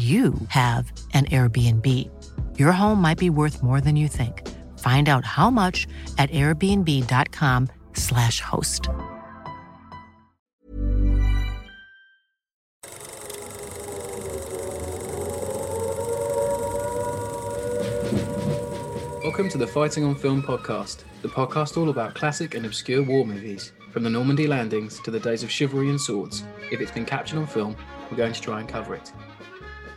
you have an Airbnb. Your home might be worth more than you think. Find out how much at airbnb.com/slash host. Welcome to the Fighting on Film podcast, the podcast all about classic and obscure war movies, from the Normandy landings to the days of chivalry and swords. If it's been captured on film, we're going to try and cover it.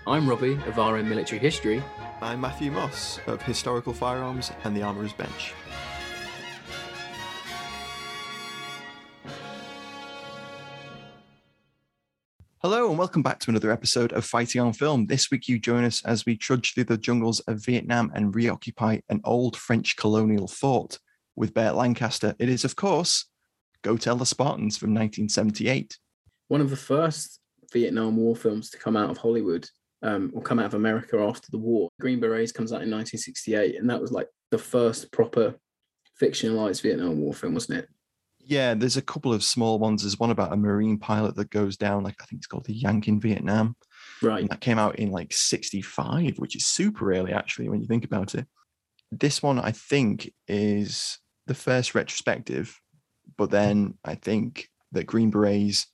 I'm Robbie of RM Military History. I'm Matthew Moss of Historical Firearms and the Armourer's Bench. Hello and welcome back to another episode of Fighting on Film. This week you join us as we trudge through the jungles of Vietnam and reoccupy an old French colonial fort with Burt Lancaster. It is, of course, Go Tell the Spartans from 1978. One of the first Vietnam War films to come out of Hollywood um, or come out of America after the war. Green Berets comes out in 1968, and that was like the first proper fictionalized Vietnam War film, wasn't it? Yeah, there's a couple of small ones. There's one about a Marine pilot that goes down, like I think it's called the Yank in Vietnam. Right. And that came out in like 65, which is super early actually when you think about it. This one, I think, is the first retrospective, but then I think that Green Berets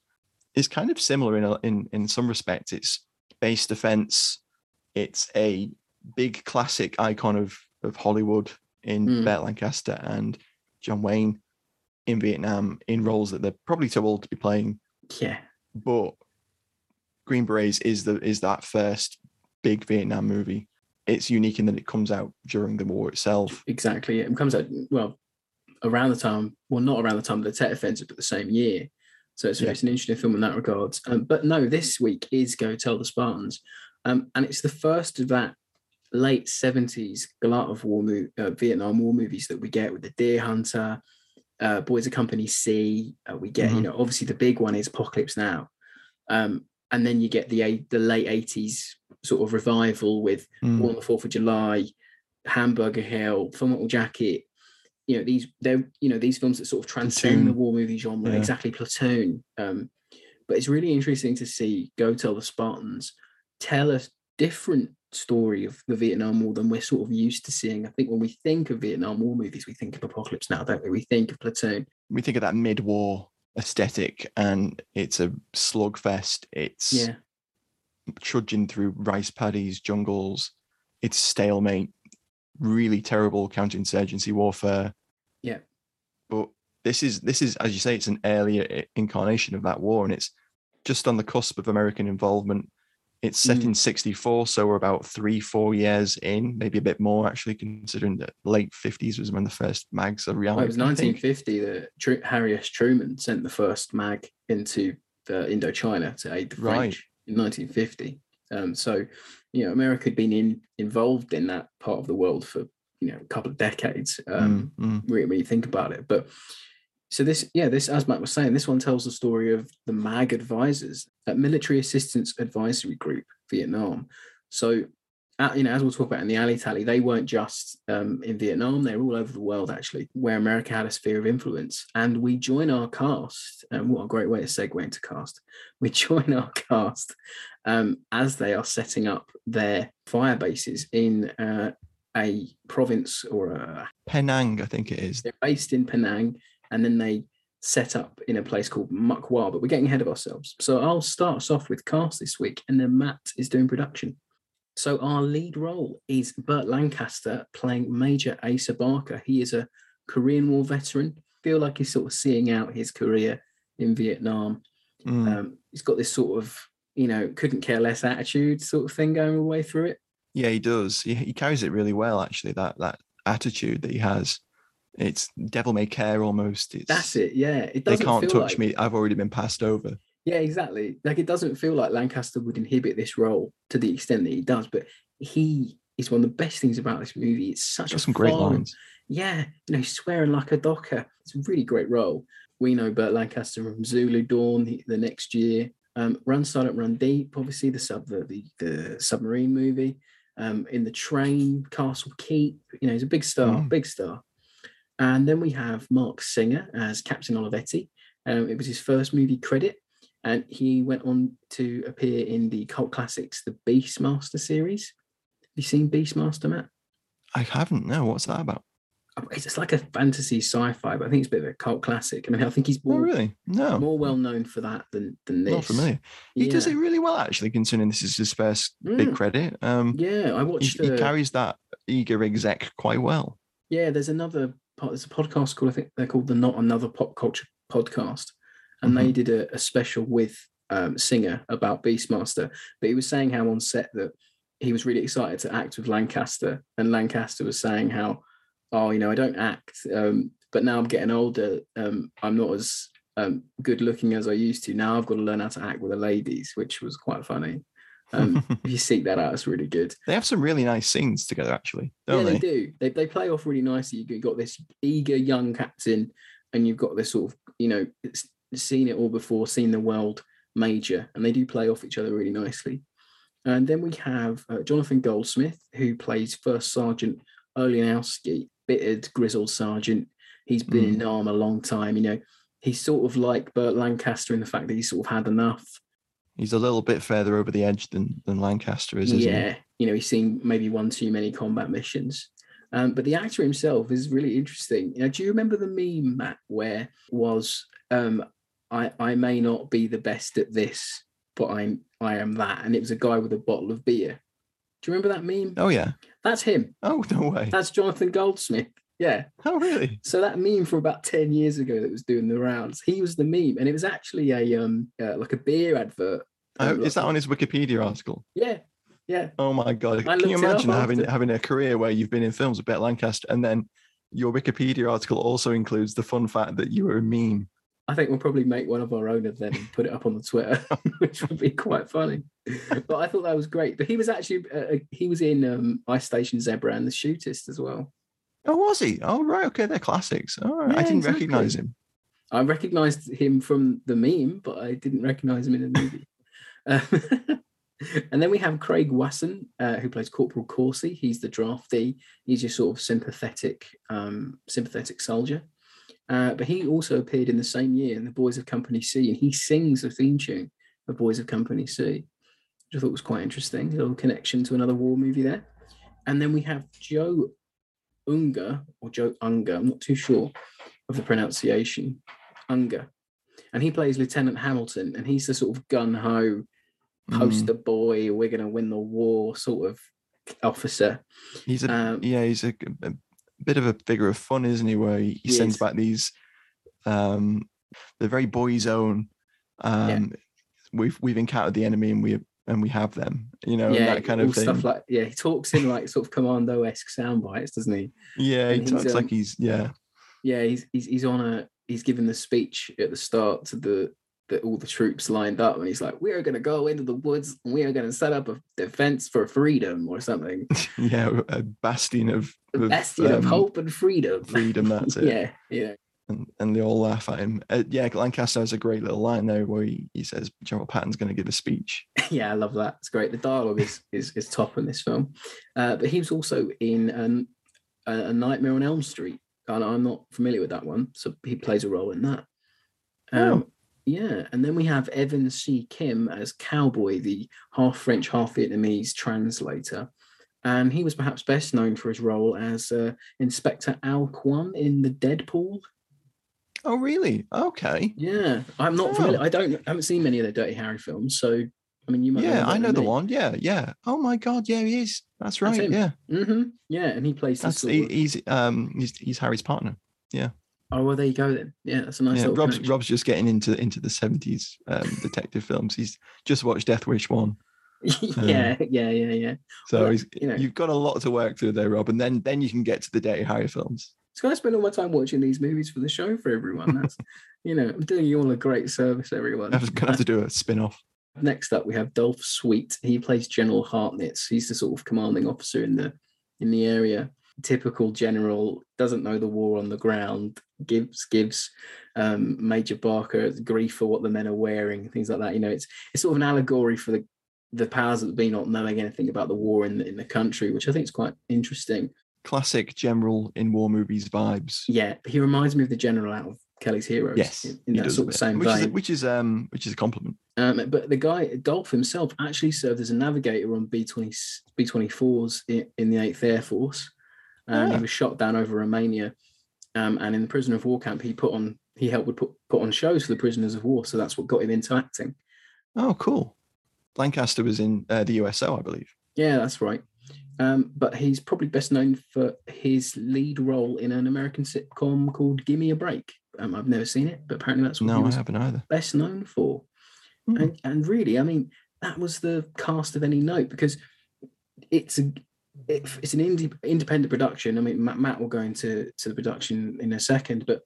is kind of similar in a, in in some respects. It's base defense. It's a big classic icon of of Hollywood in Mm. Burt Lancaster and John Wayne in Vietnam in roles that they're probably too old to be playing. Yeah. But Green Berets is the is that first big Vietnam movie. It's unique in that it comes out during the war itself. Exactly. It comes out well around the time, well, not around the time of the Tet Offensive, but the same year. So it's, Yeah. it's an interesting film in that regard. Um, but no, this week is Go Tell the Spartans, um, and it's the first of that late seventies glut of war mo- uh, Vietnam War movies that we get with the Deer Hunter, uh, Boys of Company C. Uh, we get, you Mhm. know, obviously the big one is Apocalypse Now, um, and then you get the the late eighties sort of revival with Mm. Born on the Fourth of July, Hamburger Hill, Full Metal Jacket. You know these they're you know these films that sort of transcend the war movie genre. Yeah. Exactly, Platoon. Um, but it's really interesting to see Go Tell the Spartans tell a different story of the Vietnam War than we're sort of used to seeing. I think when we think of Vietnam War movies, we think of Apocalypse Now, don't we? We think of Platoon. We think of that mid-war aesthetic, and it's a slugfest. It's Yeah, trudging through rice paddies, jungles. It's stalemate, really terrible counterinsurgency warfare. Yeah. But this is this is as you say, it's an earlier incarnation of that war, and it's just on the cusp of American involvement. It's set Mm. in '64, so we're about three, four years in, maybe a bit more actually, considering that late '50s was when the first MAAGs are Well, reality. it was 1950 that Harry S. Truman sent the first MAAG into the Indochina to aid the Right. French in 1950. Um, so, you know, America had been in, involved in that part of the world for you know a couple of decades. Um, Mm, mm. really, when you think about it, but So this, yeah, this as Matt was saying, this one tells the story of the MAAG advisors, that Military Assistance Advisory Group, Vietnam. So, uh, you know, as we'll talk about in the alley tally, they weren't just um, in Vietnam; they were all over the world, actually, where America had a sphere of influence. And we join our cast, and what a great way to segue into cast. We join our cast um, as they are setting up their fire bases in uh, a province or a Penang, I think it is. they're based in Penang and then they set up in a place called Muc Wa, but we're getting ahead of ourselves. So I'll start us off with cast this week and then Matt is doing production. So our lead role is Burt Lancaster playing Major Asa Barker. He is a Korean War veteran. Feel like he's sort of seeing out his career in Vietnam. Mm. Um, he's got this sort of, you know, couldn't care less attitude sort of thing going all the way through it. Yeah, he does. He, he carries it really well, actually. That that attitude that he has, it's devil may care almost. It's, That's it. Yeah. It They can't touch like- me. I've already been passed over. Yeah, exactly. Like it doesn't feel like Lancaster would inhibit this role to the extent that he does, but he is one of the best things about this movie. It's such Got a some great lines. Yeah, you know, swearing like a docker. It's a really great role. We know Burt Lancaster from Zulu Dawn the, the next year. Um, Run Silent, Run Deep, obviously the sub the, the submarine movie. Um, in the train, Castle Keep. You know, he's a big star, Mm. big star. And then we have Marc Singer as Captain Olivetti. Um, it was his first movie credit, and he went on to appear in the cult classics, the Beastmaster series. Have you seen Beastmaster, Matt? I haven't. No, what's that about? It's like a fantasy sci-fi, but I think it's a bit of a cult classic. I mean, I think he's Oh, more, really? No, more well known for that than than this. not familiar. He does it really well, actually, considering this is his first big Mm. credit. Um, Yeah, I he, watched. he uh, carries that eager exec quite well. Yeah, there's another part. There's a podcast called I think they're called the Not Another Pop Culture Podcast, and they did a, a special with um, Singer about Beastmaster. But he was saying how on set that he was really excited to act with Lancaster, and Lancaster was saying how, oh, you know, I don't act, um, but now I'm getting older. Um, I'm not as um, good looking as I used to. Now I've got to learn how to act with the ladies, which was quite funny. Um, if you seek that out, it's really good. They have some really nice scenes together, actually, don't yeah, they? they do. They they play off really nicely. You've got this eager young captain, and you've got this sort of you know seen it all before, seen the world major, and they do play off each other really nicely. And then we have uh, Jonathan Goldsmith, who plays First Sergeant Olianowski, bittered, grizzled sergeant. He's been in arm a long time. You know, he's sort of like Burt Lancaster in the fact that he's sort of had enough. He's a little bit further over the edge than than Lancaster is, isn't he? yeah, you know, he's seen maybe one too many combat missions. Um, but the actor himself is really interesting. You know, do you remember the meme, Matt, where was um, I I may not be the best at this, but I'm I am that, and it was a guy with a bottle of beer. Do you remember that meme? Oh yeah. That's him. Oh no way. That's Jonathan Goldsmith. Yeah. Oh really? So that meme from about ten years ago that was doing the rounds, he was the meme, and it was actually a um uh, like a beer advert. Oh, Um, is that on his Wikipedia article? Yeah, yeah. Oh my god! I Can you looked it up imagine having after. having a career where you've been in films with Burt Lancaster, and then your Wikipedia article also includes the fun fact that you were a meme? I think we'll probably make one of our own of them and put it up on the Twitter, which would be quite funny. But I thought that was great. But he was actually uh, he was in um, Ice Station Zebra and The Shootist as well. Oh, was he? Oh, right. Okay, they're classics. All right. I didn't recognize him. I recognised him from the meme, but I didn't recognise him in the movie. Uh, and then we have Craig Wasson, uh, who plays Corporal Courcey. He's the draftee. He's your sort of sympathetic, um, sympathetic soldier. Uh, but he also appeared in the same year in The Boys of Company C, and he sings the theme tune of Boys of Company C, which I thought was quite interesting. A little connection to another war movie there. And then we have Joe Unger, or Joe Unger, I'm not too sure of the pronunciation, Unger. And he plays Lieutenant Hamilton, and he's the sort of gun ho, Mm. poster boy, we're going to win the war sort of officer. He's a Um, yeah. He's a, a bit of a figure of fun, isn't he? Where he, he He sends is. back these, um, the very boy's own. Um, we've we've encountered the enemy and we and we have them. You know, yeah, that kind of thing. stuff like yeah, he talks in like sort of commando esque sound bites, doesn't he? yeah, he and he's, talks like um, he's yeah. Yeah, he's he's he's on a he's giving the speech at the start to the that all the troops lined up, and he's like, "We are going to go into the woods and we are going to set up a defense for freedom or something, yeah, a bastion of, a bastion of um, hope and freedom." freedom. That's it. yeah, yeah. and, and they all laugh at him. Uh, yeah, Lancaster has a great little line there where he, he says General Patton's going to give a speech. yeah, I love that. It's great. The dialogue is is, is top in this film. Uh, but he was also in um, a, a Nightmare on Elm Street. And I'm not familiar with that one, so he plays a role in that. Um, Oh. Yeah, and then we have Evan C. Kim as Cowboy, the half French, half Vietnamese translator. And he was perhaps best known for his role as uh, Inspector Al Quan in the Dead Pool. Oh, really? Okay. Yeah, I'm not Oh. familiar. I don't. I haven't seen many of the Dirty Harry films, so I mean, you might. Yeah, I know the one. Yeah, yeah. Oh my God, yeah, he is. That's right. him. yeah, hmm Yeah, and he plays. that's he, he's um he's he's Harry's partner. Oh, well, there you go then. Yeah, that's a nice yeah, little Rob's connection. Rob's just getting into into the seventies um, detective films. He's just watched Death Wish one, yeah, yeah, yeah, yeah. so Well, he's you know. you've got a lot to work through there, Rob, and then then you can get to the Dirty Harry films. It's going to spend all my time watching these movies for the show for everyone. That's, you know, I'm doing you all a great service, everyone. I'm gonna have to do a spin off. Next up, we have Dolph Sweet. He plays General Harnitz. He's the sort of commanding officer in the in the area. Typical general, doesn't know the war on the ground. Gives gives um, Major Barker grief for what the men are wearing, things like that. You know, it's it's sort of an allegory for the the powers that be not knowing anything about the war in the, in the country, which I think is quite interesting. Classic general in war movies vibes. Yeah, he reminds me of the general out of Kelly's Heroes. Yes, in, in that sort of same which vein. is which is um which is a compliment. Um, but the guy Dolph himself actually served as a navigator on B twenty B twenty fours in the Eighth Air Force, and Ah. he was shot down over Romania. Um, and in the prisoner of war camp, he put on he helped would put put on shows for the prisoners of war. So that's what got him into acting. Oh, cool. Lancaster was in uh, the USO, I believe. Yeah, that's right. Um, but he's probably best known for his lead role in an American sitcom called "Gimme a Break." Um, I've never seen it, but apparently that's what No, I haven't either. best known for. Hmm. And and really, I mean, that was the cast of any note because it's a it, it's an indie, independent production. I mean, Matt, Matt will go into to the production in a second, but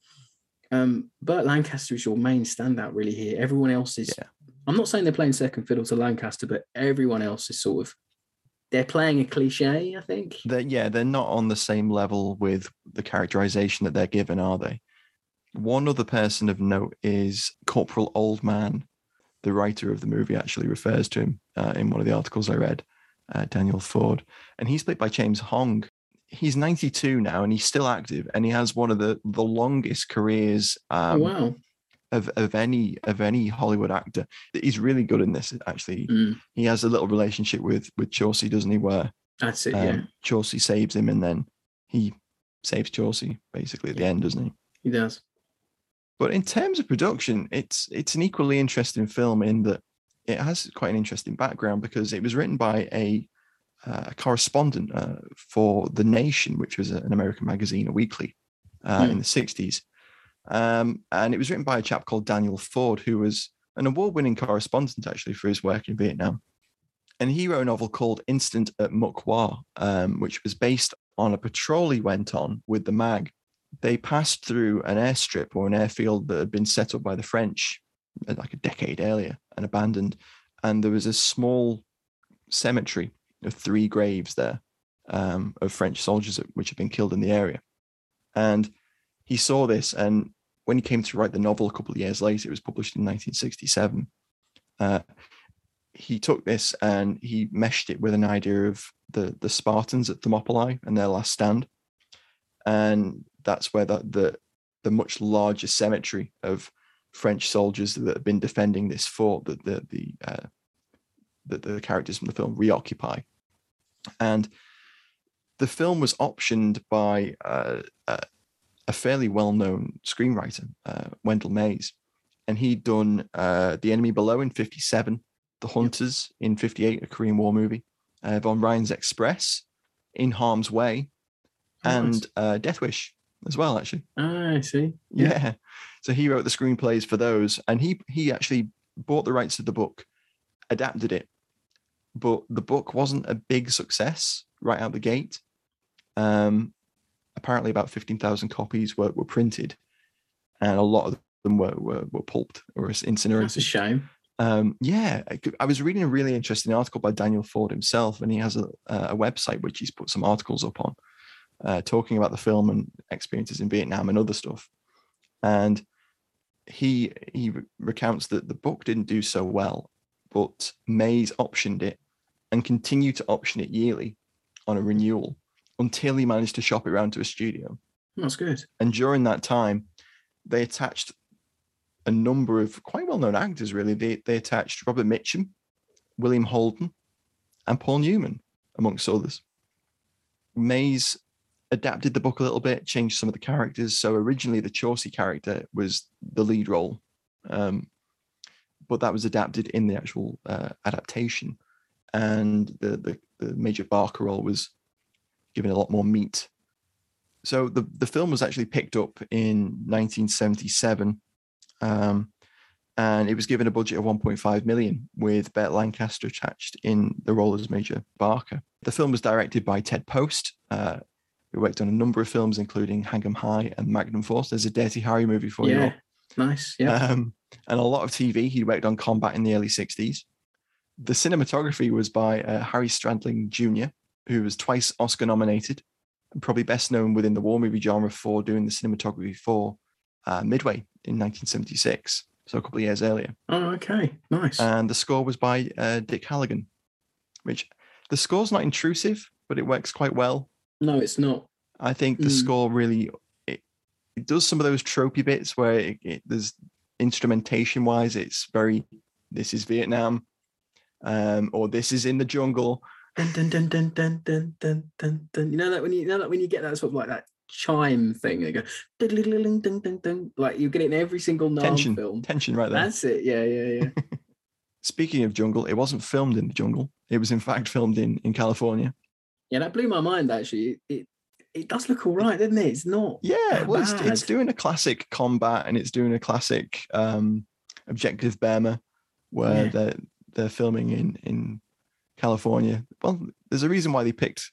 um, Burt Lancaster is your main standout really here. Everyone else is. Yeah. I'm not saying they're playing second fiddle to Lancaster, but everyone else is sort of they're playing a cliche. I think. They're, yeah, they're not on the same level with the characterization that they're given, are they? One other person of note is Corporal Oldman. The writer of the movie actually refers to him uh, in one of the articles I read, uh, Daniel Ford. And he's played by James Hong. He's 92 now and he's still active and he has one of the, the longest careers oh um, wow. of, of any of any Hollywood actor. He's really good in this actually. Mm, He has a little relationship with with Courcey, doesn't he? Where that's it. um, yeah, Courcey saves him, and then he saves Courcey basically at the end, doesn't he? he does. But in terms of production, it's it's an equally interesting film in that it has quite an interesting background because it was written by a, uh, a correspondent uh, for The Nation, which was an American magazine, a weekly uh, in the '60s, um, and it was written by a chap called Daniel Ford, who was an award-winning correspondent actually for his work in Vietnam. And he wrote a novel called Incident at Wa, um, which was based on a patrol he went on with the MAAG. They passed through an airstrip or an airfield that had been set up by the French like a decade earlier and abandoned. And there was a small cemetery of three graves there um, of French soldiers which had been killed in the area. And he saw this, and when he came to write the novel a couple of years later, it was published in 1967. Uh, he took this and he meshed it with an idea of the the Spartans at Thermopylae and their last stand, and that's where the the, the much larger cemetery of French soldiers that have been defending this fort that the the uh, that the characters from the film reoccupy, and the film was optioned by uh, a, a fairly well-known screenwriter, uh, Wendell Mayes, and he'd done uh, The Enemy Below in '57, The Hunters in '58, a Korean War movie, uh, Von Ryan's Express, In Harm's Way, and uh, Death Wish as well, actually. Ah, I see. Yeah. So he wrote the screenplays for those, and he he actually bought the rights to the book, adapted it, but the book wasn't a big success right out the gate. Um, apparently, about fifteen thousand copies were, were printed, and a lot of them were were, were pulped or incinerated. That's a shame. Um, yeah, I, I was reading a really interesting article by Daniel Ford himself, and he has a, a website which he's put some articles up on, uh, talking about the film and experiences in Vietnam and other stuff. and he he recounts that the book didn't do so well, but Mayes optioned it and continued to option it yearly on a renewal until he managed to shop it around to a studio. That's good. And during that time, they attached a number of quite well-known actors. Really, they they attached Robert Mitchum, William Holden, and Paul Newman, amongst others. Mayes adapted the book a little bit, changed some of the characters. So originally, the Courcey character was the lead role, um, but that was adapted in the actual uh, adaptation, and the, the the Major Barker role was given a lot more meat. So the the film was actually picked up in 1977, um, and it was given a budget of 1.5 million with Burt Lancaster attached in the role as Major Barker. The film was directed by Ted Post, uh, who worked on a number of films, including Hang 'em High and Magnum Force. There's a Dirty Harry movie for you. yeah. all. Nice. Yeah. Um, and a lot of TV. He worked on Combat in the early 60s. The cinematography was by uh, Harry Stradling Jr., who was twice Oscar nominated, and probably best known within the war movie genre for doing the cinematography for uh, Midway in 1976, so a couple of years earlier. oh, okay. Nice. And the score was by uh, Dick Halligan, which the score's not intrusive, but it works quite well. No, it's not. I think the mm. score really it, it, does some of those tropey bits where it, it, there's instrumentation wise, it's very this is Vietnam, um, or this is in the jungle. Dun, dun, dun, dun, dun, dun, dun, dun. You know that when you, you know that when you get that sort of like that chime thing. They go dun, dun, dun, dun, dun. like you get it in every single tension film. Tension right there. That's it. Yeah, yeah, yeah. Speaking of jungle, it wasn't filmed in the jungle. It was in fact filmed in in California yeah, that blew my mind. Actually, it it does look all right, doesn't it? It's not. Yeah, that well, it's, it's doing a classic combat and it's doing a classic um, objective Burma where Yeah. they're they're filming in in California. Well, there's a reason why they picked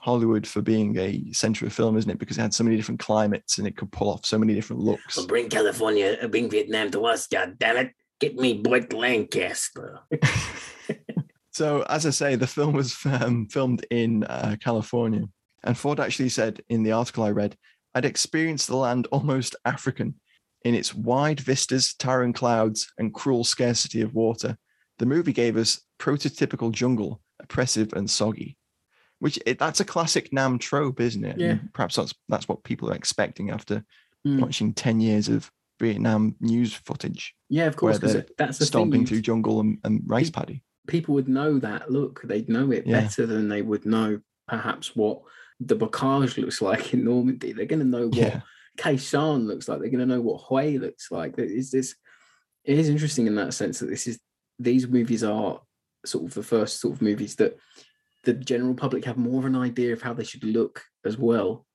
Hollywood for being a center of film, isn't it? Because it had so many different climates and it could pull off so many different looks. Well, bring California, uh, bring Vietnam to us, God damn it! Get me Burt Lancaster. So, as I say, the film was um, filmed in uh, California. And Ford actually said in the article I read, I'd experienced the land almost African in its wide vistas, towering clouds, and cruel scarcity of water. The movie gave us prototypical jungle, oppressive and soggy. Which it, that's a classic Nam trope, isn't it? Yeah. And perhaps that's that's what people are expecting after Mm. watching ten years of Vietnam news footage, Yeah, of course, because that's the stomping thing. through jungle and, and rice paddy. People would know that look. They'd know it Yeah. better than they would know perhaps what the bocage looks like in Normandy. They're going to know what Yeah. Looks like. They're going to know what Hue looks like. Is this. It is interesting in that sense that this is these movies are sort of the first sort of movies that the general public have more of an idea of how they should look as well.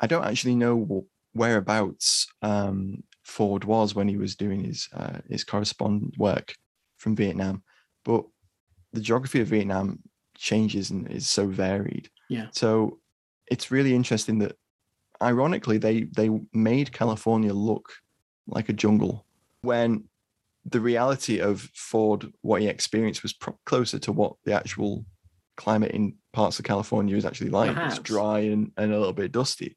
I don't actually know whereabouts um, Ford was when he was doing his uh, his correspondent work from Vietnam, but the geography of Vietnam changes and is so varied. Yeah. So it's really interesting that, ironically, they they made California look like a jungle when the reality of Ford, what he experienced, was pro- closer to what the actual climate in parts of California is actually like. Perhaps. It's dry and, and a little bit dusty.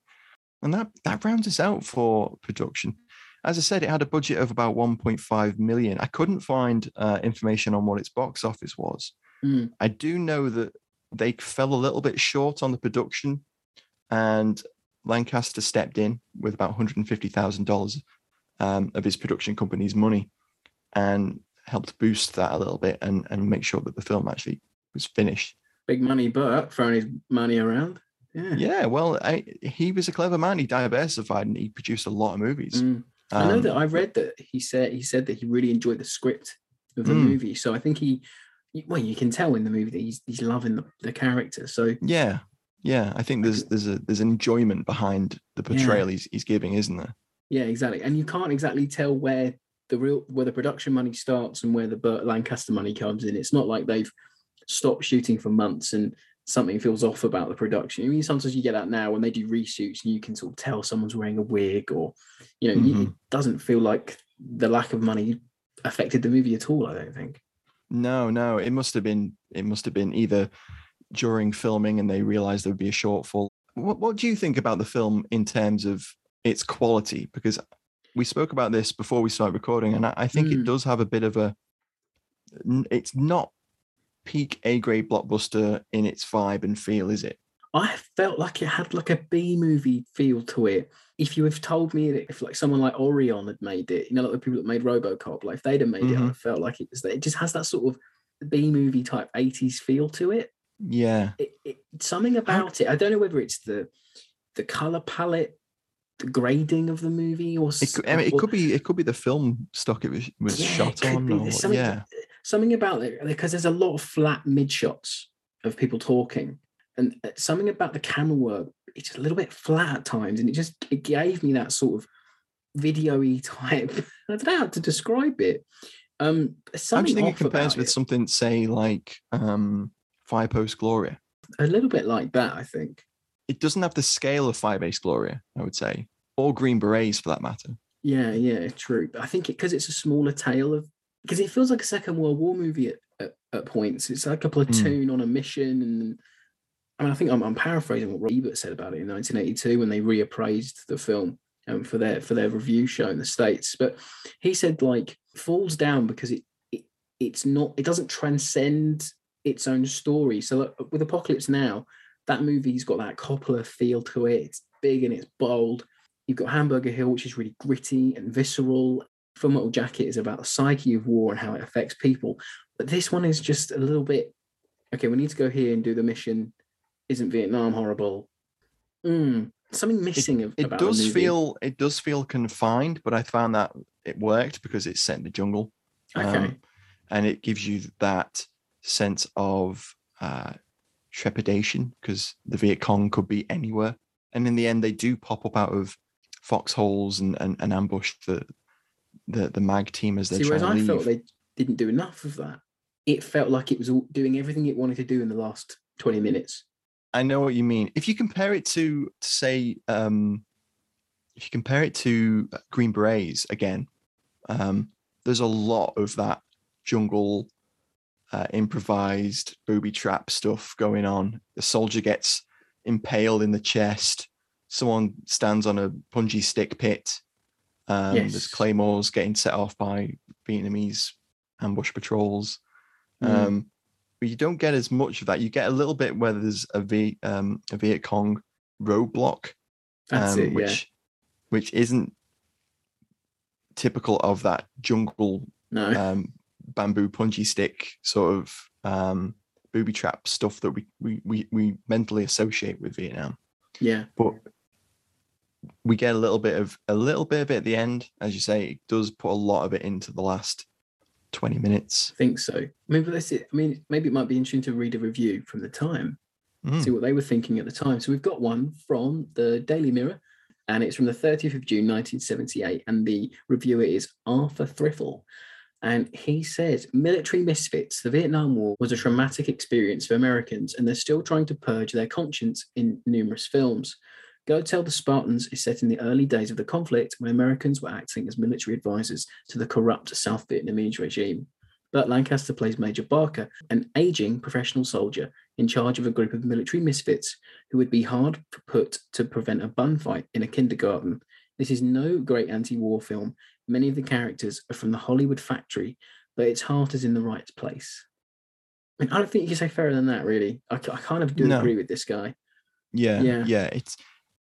And that that rounds us out for production. As I said, it had a budget of about 1.5 million. I couldn't find uh, information on what its box office was. Mm. I do know that they fell a little bit short on the production, and Lancaster stepped in with about $150,000 um, of his production company's money and helped boost that a little bit and, and make sure that the film actually was finished. Big money, but throwing his money around. Yeah. Yeah, well, I, he was a clever man. He diversified and he produced a lot of movies. Mm. I know Um, that I read that he said he said that he really enjoyed the script of the Mm. movie. So I think he, well, you can tell in the movie that he's he's loving the, the character. So Yeah, yeah. I think there's there's a there's enjoyment behind the Yeah. portrayal he's he's giving, isn't there? yeah, exactly. And you can't exactly tell where the real where the production money starts and where the Burt Lancaster money comes in. It's not like they've stopped shooting for months and something feels off about the production. I mean, sometimes you get that now when they do reshoots and you can sort of tell someone's wearing a wig or, you know, you- it doesn't feel like the lack of money affected the movie at all. I don't think. No, no. It must have been it must have been either during filming and they realized there would be a shortfall. What what do you think about the film in terms of its quality because we spoke about this before we started recording, and I, I think it Mm. does have a bit of a, It's not peak A grade blockbuster in its vibe and feel, is it? I felt like it had like a B movie feel to it. If you have told me that if like someone like Orion had made it, you know, like the people that made RoboCop, like if they'd have made it, mm-hmm. I felt like it was it just has that sort of B movie type 80s feel to it. Yeah, it, it something about it. I don't know whether it's the the color palette, the grading of the movie, or it could, I mean, it or- could be it could be the film stock it was was Yeah, shot on. Or, yeah, something about it because there's a lot of flat mid shots of people talking, and uh, something about the camera work. It's a little bit flat at times, and it just it gave me that sort of video-y type. I don't know how to describe it. Um, something just it compares with it. something, say, like um, Firebase Gloria. a little bit like that. I think. It doesn't have the scale of Firebase Gloria, I would say, or Green Berets for that matter. Yeah, yeah, true. But I think because it's a smaller tale of because it feels like a Second World War movie at, at, at points. It's like a platoon on a mission, and I mean, I think I'm, I'm paraphrasing what Ebert said about it in 1982 when they reappraised the film um, for their for their review show in the states. But he said like falls down because it, it it's not it doesn't transcend its own story. So like, with Apocalypse Now, that movie's got that Coppola feel to it. It's big and it's bold. You've got Hamburger Hill, which is really gritty and visceral. Full Metal Jacket is about the psyche of war and how it affects people. But this one is just a little bit okay. We need to go here and do the mission. Isn't Vietnam horrible? Mm, something missing of, It about does feel it does feel confined, but I found that it worked because it's set in the jungle. okay. um, and it gives you that sense of uh, trepidation because the Viet Cong could be anywhere. And in the end, they do pop up out of foxholes and, and, and ambush the, the the MAAG team as they See, whereas I leave. felt they didn't do enough of that. It felt like it was all doing everything it wanted to do in the last 20 minutes. I know what you mean. If you compare it to, say, um, if you compare it to uh, Green Berets again, um, there's a lot of that jungle uh, improvised booby trap stuff going on. The soldier gets impaled in the chest. Someone stands on a punji stick pit. Um, There's claymores getting set off by Vietnamese ambush patrols. Mm. Um, but you don't get as much of that. You get a little bit where there's a V um, a Viet Cong roadblock, That's um, it, yeah. which which isn't typical of that jungle No. um, bamboo punji stick sort of um, booby trap stuff that we, we we we mentally associate with Vietnam. yeah. But we get a little bit of a little bit of it at the end, as you say. It does put a lot of it into the last twenty minutes. I think so. Maybe that's it. I mean, maybe it might be interesting to read a review from the time, Mm. see what they were thinking at the time. So we've got one from the Daily Mirror, and it's from the 30th of June, 1978, and the reviewer is Arthur Thirkell. And he says, Military misfits. The Vietnam War was a traumatic experience for Americans, and they're still trying to purge their conscience in numerous films. Go Tell the Spartans is set in the early days of the conflict when Americans were acting as military advisors to the corrupt South Vietnamese regime. Burt Lancaster plays Major Barker, an aging professional soldier in charge of a group of military misfits who would be hard put to prevent a bun fight in a kindergarten. This is no great anti war film. Many of the characters are from the Hollywood factory, but its heart is in the right place. I, mean, I don't think you can say fairer than that, really. I, I kind of do No. agree with this guy. Yeah, Yeah. yeah, It's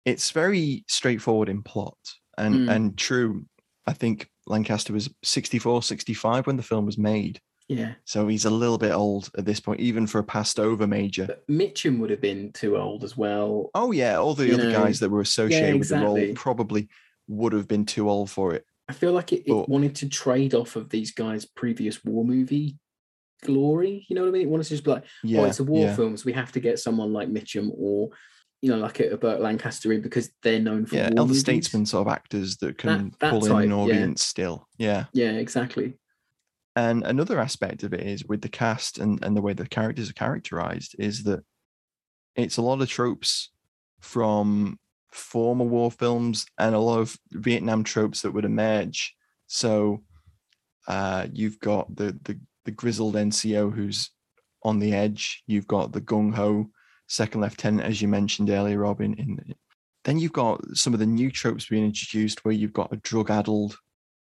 it's very straightforward in plot and Mm. and true. I think Lancaster was 64, 65 when the film was made. Yeah. So he's a little bit old at this point, even for a passed over major. But Mitchum would have been too old as well. Oh yeah, all the You other know, guys that were associated with the role probably would have been too old for it. I feel like it, it wanted to trade off of these guys' previous war movie glory. You know what I mean? It wanted to just be like, Yeah, oh, it's a war yeah. film, so we have to get someone like Mitchum or, you know, like a, Burt Lancaster in because they're known for Yeah, elder movies. statesman sort of actors that can that pull in type, an yeah. audience still. Yeah. Yeah, exactly. And another aspect of it is with the cast and, and the way the characters are characterized is that it's a lot of tropes from former war films and a lot of Vietnam tropes that would emerge. So uh, you've got the, the the grizzled NCO who's on the edge. You've got the gung ho second lieutenant, as you mentioned earlier, Robin, in then you've got some of the new tropes being introduced where you've got a drug addled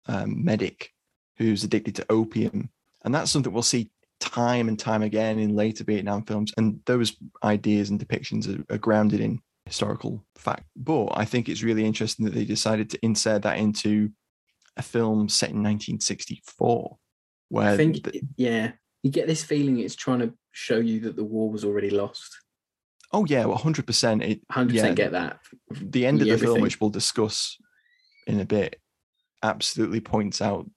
um, medic who's addicted to opium. And that's something we'll see time and time again in later Vietnam films. And those ideas and depictions are, are grounded in historical fact. But I think it's really interesting that they decided to insert that into a film set in 1964, where I think, the- yeah, you get this feeling it's trying to show you that the war was already lost. Oh yeah, 100%. It, 100% yeah, get that. the end of the everything. film, which we'll discuss in a bit, absolutely points out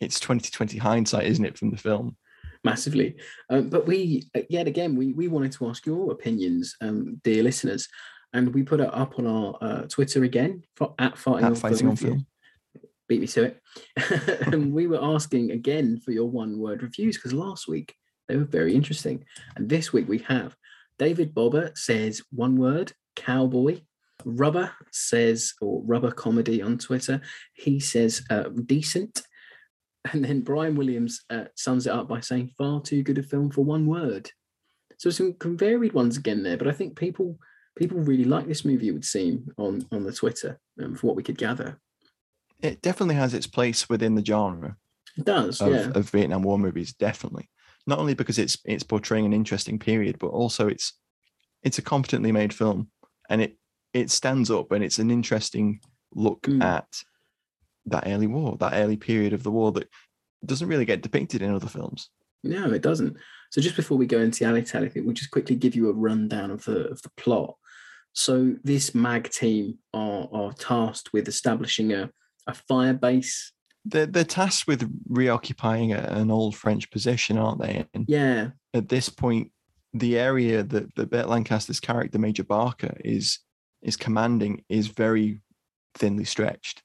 it's 2020 hindsight, isn't it, from the film? massively. Um, but we, uh, yet again, we we wanted to ask your opinions, um, dear listeners, and we put it up on our uh, Twitter again for, at Fighting, At on, Fighting film, on Film. Beat me to it. and we were asking again for your one word reviews because last week they were very interesting, and this week we have David Bobber says one word cowboy. Rubber says, or rubber comedy on Twitter, he says uh, decent. And then Brian Williams uh, sums it up by saying far too good a film for one word. So some varied ones again there, but I think people people really like this movie. It would seem on on the Twitter um, for what we could gather. It definitely has its place within the genre It does, of, yeah, of Vietnam War movies, definitely. Not only because it's it's portraying an interesting period, but also it's it's a competently made film, and it it stands up and it's an interesting look Mm. at that early war, that early period of the war that doesn't really get depicted in other films. no, it doesn't. So just before we go into Ali Tally, I think we'll just quickly give you a rundown of the of the plot. So this MAAG team are are tasked with establishing a a fire base. They're, they're tasked with reoccupying a, an old French position, aren't they? And Yeah, at this point, the area that, that Burt Lancaster's character, Major Barker, is is commanding is very thinly stretched.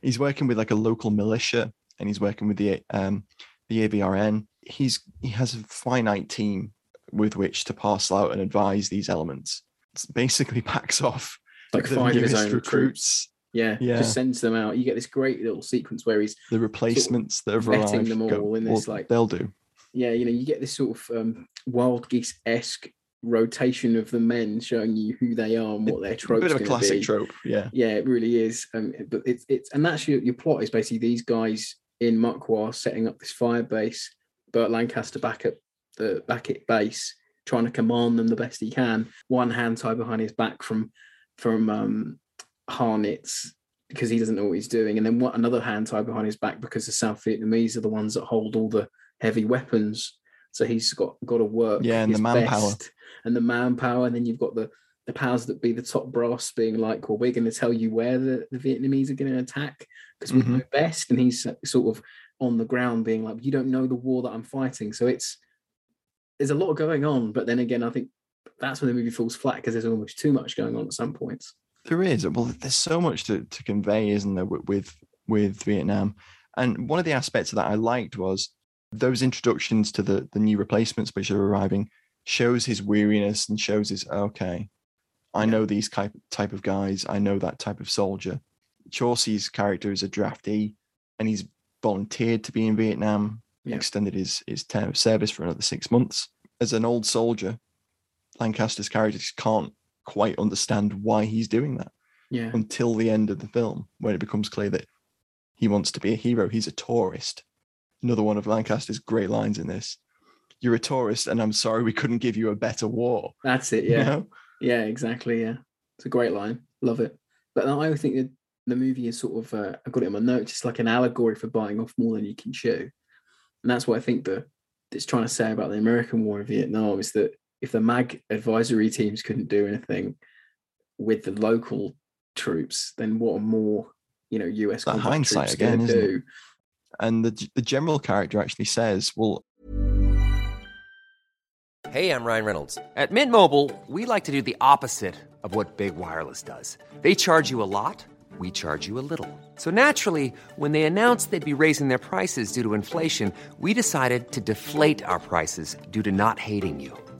He's working with like a local militia and he's working with the um the ARVN. He's he has a finite team with which to parcel out and advise these elements. It's basically packs off like the five of his own recruits. Yeah, Yeah. just sends them out. You get this great little sequence where he's the replacements that have vetting arrived. them go, all in this, like- they'll do. yeah, you know, you get this sort of um, wild geese esque rotation of the men showing you who they are and what their trope. A bit of a classic be. trope. Yeah. Yeah, it really is. Um, but it's it's and that's your, your plot is basically these guys in Muc Wa setting up this fire base, Burt Lancaster back at the back at base, trying to command them the best he can. One hand tied behind his back from from um Harnitz because he doesn't know what he's doing, and then what another hand tied behind his back because the South Vietnamese are the ones that hold all the heavy weapons. So he's got got to work. Yeah, and the manpower. and the manpower, and then you've got the the powers that be the top brass being like, well, we're going to tell you where the, the Vietnamese are going to attack because we mm-hmm. know best. And he's sort of on the ground being like, you don't know the war that I'm fighting. So it's, there's a lot going on. But then again, I think that's when the movie falls flat because there's almost too much going on at some points. There is. Well, there's so much to, to convey, isn't there, with, with Vietnam? And one of the aspects of that I liked was those introductions to the the new replacements which are arriving shows his weariness and shows his okay. I Yeah. know these type type of guys. I know that type of soldier. Courcey's character is a draftee, and he's volunteered to be in Vietnam. Yeah. Extended his his term of service for another six months. As an old soldier, Lancaster's character just can't quite understand why he's doing that Yeah. until the end of the film when it becomes clear that he wants to be a hero. He's a tourist. Another one of Lancaster's great lines in this. You're a tourist, and I'm sorry we couldn't give you a better war. That's it. you Yeah. know? Yeah, exactly. Yeah, it's a great line. Love it. But I think that the movie is sort of uh, I got it in my notes. It's like an allegory for biting off more than you can chew, and that's what I think the it's trying to say about the American War in Vietnam is that if the MAAG advisory teams couldn't do anything with the local troops, then what are more you know US That hindsight again, gonna isn't it? And the the general character actually says, "Well, Hey, I'm Ryan Reynolds. At Mint Mobile, we like to do the opposite of what Big Wireless does. They charge you a lot, we charge you a little. So naturally, when they announced they'd be raising their prices due to inflation, we decided to deflate our prices due to not hating you.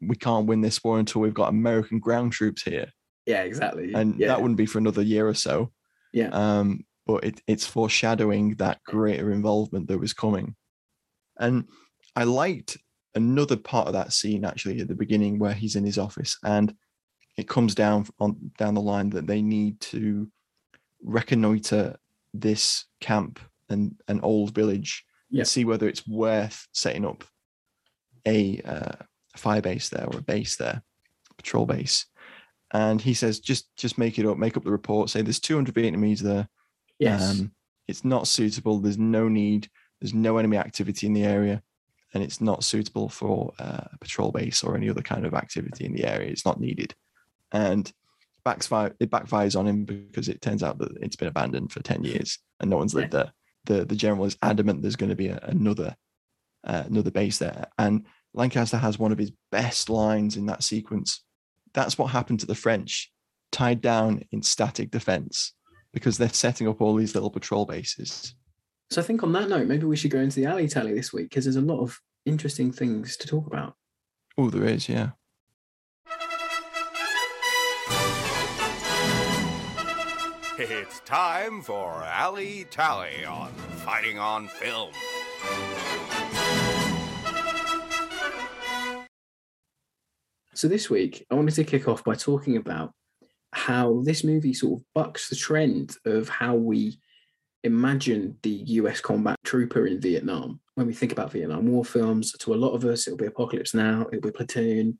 We can't win this war until we've got American ground troops here. Yeah, exactly. And yeah. that wouldn't be for another year or so. Yeah. Um, but it, it's foreshadowing that greater involvement that was coming. And I liked another part of that scene actually at the beginning where he's in his office and it comes down on down the line that they need to reconnoiter this camp and an old village Yeah. and see whether it's worth setting up a uh, fire base there or a base there, patrol base. And he says, just just make it up, make up the report, say there's 200 Vietnamese there. yes. Um, it's not suitable. There's no need. There's no enemy activity in the area, and it's not suitable for uh, a patrol base or any other kind of activity in the area. It's not needed, and backfire it backfires on him because it turns out that it's been abandoned for ten years and no one's lived there. The the general is adamant there's going to be a, another uh, another base there, and Lancaster has one of his best lines in that sequence. That's what happened to the French, tied down in static defense because they're setting up all these little patrol bases. so I think on that note, maybe we should go into the alley tally this week because there's a lot of interesting things to talk about. Oh, there is, yeah. It's time for Alley Tally on Fighting on Film. So this week, I wanted to kick off by talking about how this movie sort of bucks the trend of how we imagine the US combat trooper in Vietnam. When we think about Vietnam War films, to a lot of us, it'll be Apocalypse Now, it'll be Platoon,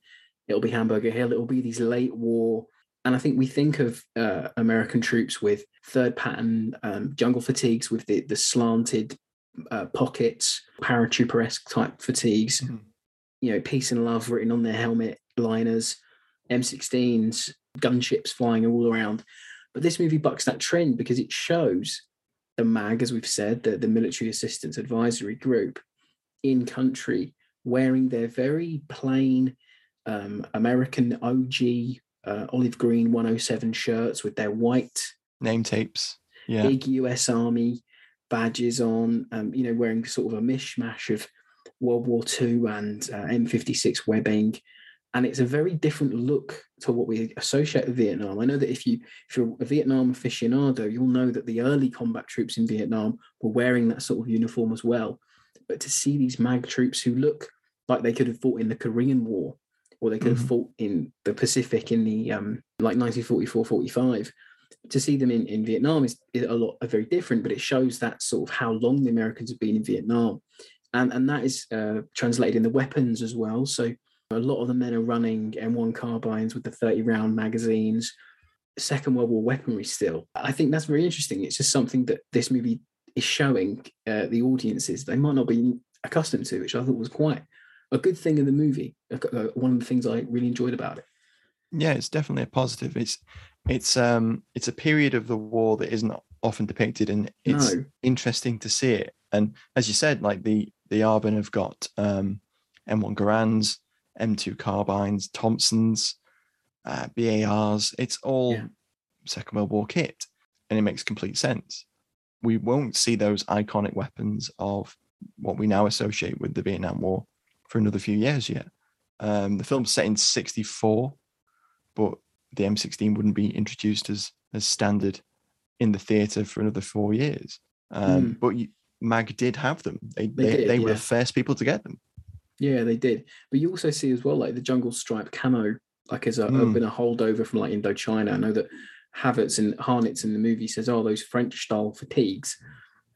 it'll be Hamburger Hill, it'll be these late war. And I think we think of uh, American troops with third pattern um, jungle fatigues with the, the slanted uh, pockets, paratrooper esque type fatigues Mhm. you know, peace and love written on their helmet liners, M16s, gunships flying all around. But this movie bucks that trend because it shows the MAAG, as we've said, the, the Military Assistance Advisory Group in country wearing their very plain um, American OG uh, olive green 107 shirts with their white Name tapes. Yeah. big US Army badges on, um, you know, wearing sort of a mishmash of World War II and uh, M56 webbing. And it's a very different look to what we associate with Vietnam. I know that if you if you're a Vietnam aficionado, you'll know that the early combat troops in Vietnam were wearing that sort of uniform as well. But to see these MAAG troops who look like they could have fought in the Korean War or they could have Mhm. fought in the Pacific in the um, like 1944, 45, to see them in, in Vietnam is, is a lot very different, but it shows that sort of how long the Americans have been in Vietnam. And, and that is uh, translated in the weapons as well. So a lot of the men are running M1 carbines with the 30 round magazines, Second World War weaponry still. I think that's very interesting. It's just something that this movie is showing uh, the audiences they might not be accustomed to, which I thought was quite a good thing in the movie. Uh, One of the things I really enjoyed about it. Yeah, it's definitely a positive. It's it's um it's a period of the war that isn't often depicted and it's No. interesting to see it. And as you said, like the the ARVN have got um M1 Garands, M2 carbines, Thompsons, uh, BARs. It's all Yeah. Second World War kit, and it makes complete sense. We won't see those iconic weapons of what we now associate with the Vietnam War for another few years yet. Um, the film's set in '64, but the M16 wouldn't be introduced as as standard in the theatre for another four years. Um, Mm. But you, MAAG did have them. They They they, did, they were yeah. the first people to get them. Yeah, they did. But you also see as well, like the jungle stripe camo, like as a, Mm. been a holdover from like Indochina. I know that Havertz and Harnitz in the movie says, "Oh, those French style fatigues,"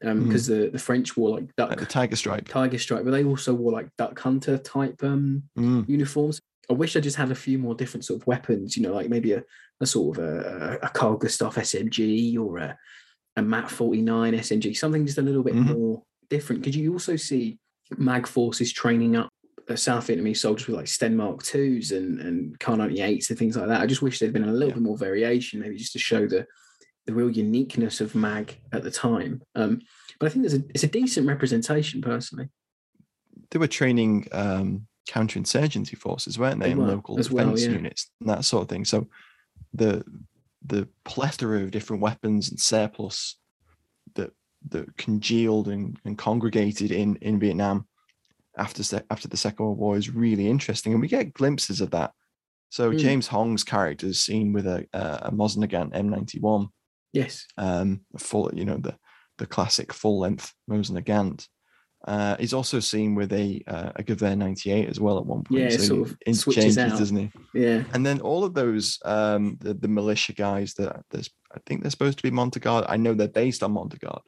Mm. because the the French wore like duck Like the tiger stripe. tiger stripe, but they also wore like duck hunter type um Mm. uniforms. I wish I just had a few more different sort of weapons, you know, like maybe a, a sort of a, a Carl Gustav SMG or a, a MAT 49 SMG, something just a little bit Mhm. more different. Because you also see MAAG forces training up South Vietnamese soldiers with like Sten Mark twos and and Kar 98s and things like that. I just wish there'd been a little Yeah. bit more variation, maybe just to show the the real uniqueness of MAAG at the time. Um, but I think there's a it's a decent representation personally. They were training um, counterinsurgency forces, weren't they, They and were, local as well, defense yeah. units and that sort of thing. So the the plethora of different weapons and surplus that that congealed and, and congregated in in Vietnam after se- after the Second World War is really interesting, and we get glimpses of that. So Mm. James Hong's character is seen with a a, a Mosin-Nagant M91, Yes. um, full, you know, the the classic full length Mosin-Nagant. Uh, he's also seen with a uh, a Gewehr 98 as well at one point. Yeah, so sort of switches out. doesn't he? Yeah. And then all of those, um, the, the militia guys that there's, I think they're supposed to be Montagnard. I know they're based on Montagnard.